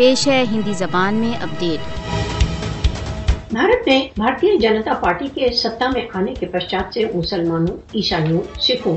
پیش ہے ہندی زبان میں اپڈیٹ۔ بھارت میں بھارتی جنتا پارٹی کے ستا میں آنے کے پشچات سے مسلمانوں، عیسائیوں، سکھوں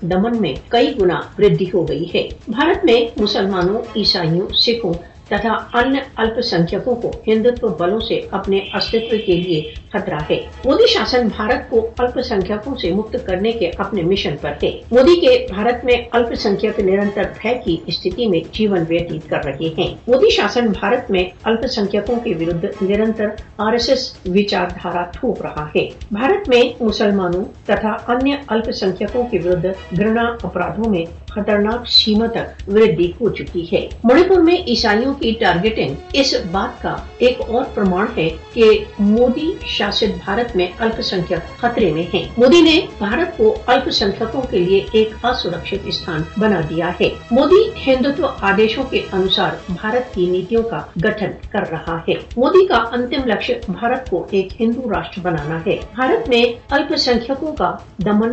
دمن میں کئی گنا ودی ہو گئی ہے۔ بھارت میں مسلمانوں، عیسائیوں، سکھوں تتھا ان الپ سنکھوں کو ہندوتو بلوں سے اپنے استعمال کے لیے خطرہ ہے۔ مودی شاسن بھارت کو الپ سنکھوں سے مکت کرنے کے اپنے مشن پر ہے مودی کے بھارت میں الپ سنکھیک نرنتر بھے کی استھتی میں جیون ویتیت کر رہے ہیں۔ مودی شاسن بھارت میں الپ سنکھوں کے ورد نرنتر آر ایس ایس وچار دھارا تھوپ رہا ہے۔ بھارت میں مسلمانوں تتھا ان الپ سنکھوں کے ورد گرنا اپرادھوں میں خطرناک سیما تک ودھی ہو چکی ہے۔ منی پور میں عیسائیوں کی ٹارگیٹنگ اس بات کا ایک اور پرمان ہے کہ مودی شاست بھارت میں الپ سنکھیک خطرے میں ہیں۔ مودی نے بھارت کو الپ سنکھیکوں کے لیے ایک اسرکشت استھان بنا دیا ہے۔ مودی ہندوتو آدیشوں کے انوسار بھارت کی نیتوں کا گٹھن کر رہا ہے۔ مودی کا انتم لکش بھارت کو ایک ہندو راشٹر بنانا ہے۔ بھارت میں الپ سنکھیکوں کا دمن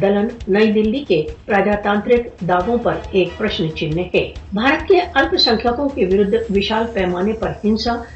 دلن نئی دلی کے پرجاتانترک دعووں پر ایک پرشن چہن ہے۔ بھارت کے الپ سنکھیکوں کے ورد وشال پیمانے پر ہنسا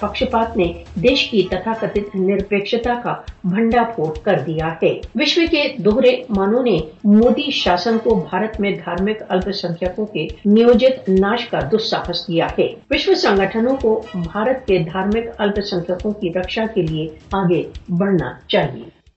پکشپات نے دیش کی تتھا کتھ نرپیکشتا کا بھنڈا پھوڑ کر دیا ہے۔ وشو کے دوہرے مانو نے مودی شاسن کو بھارت میں دھارمک الپ سنکھیکوں کے نیوجت ناش کا دساہس کیا ہے۔ وشو سنگٹھنوں کو بھارت کے دھارمک الپ سنکھیکوں کی رکشا کے لیے آگے بڑھنا چاہیے۔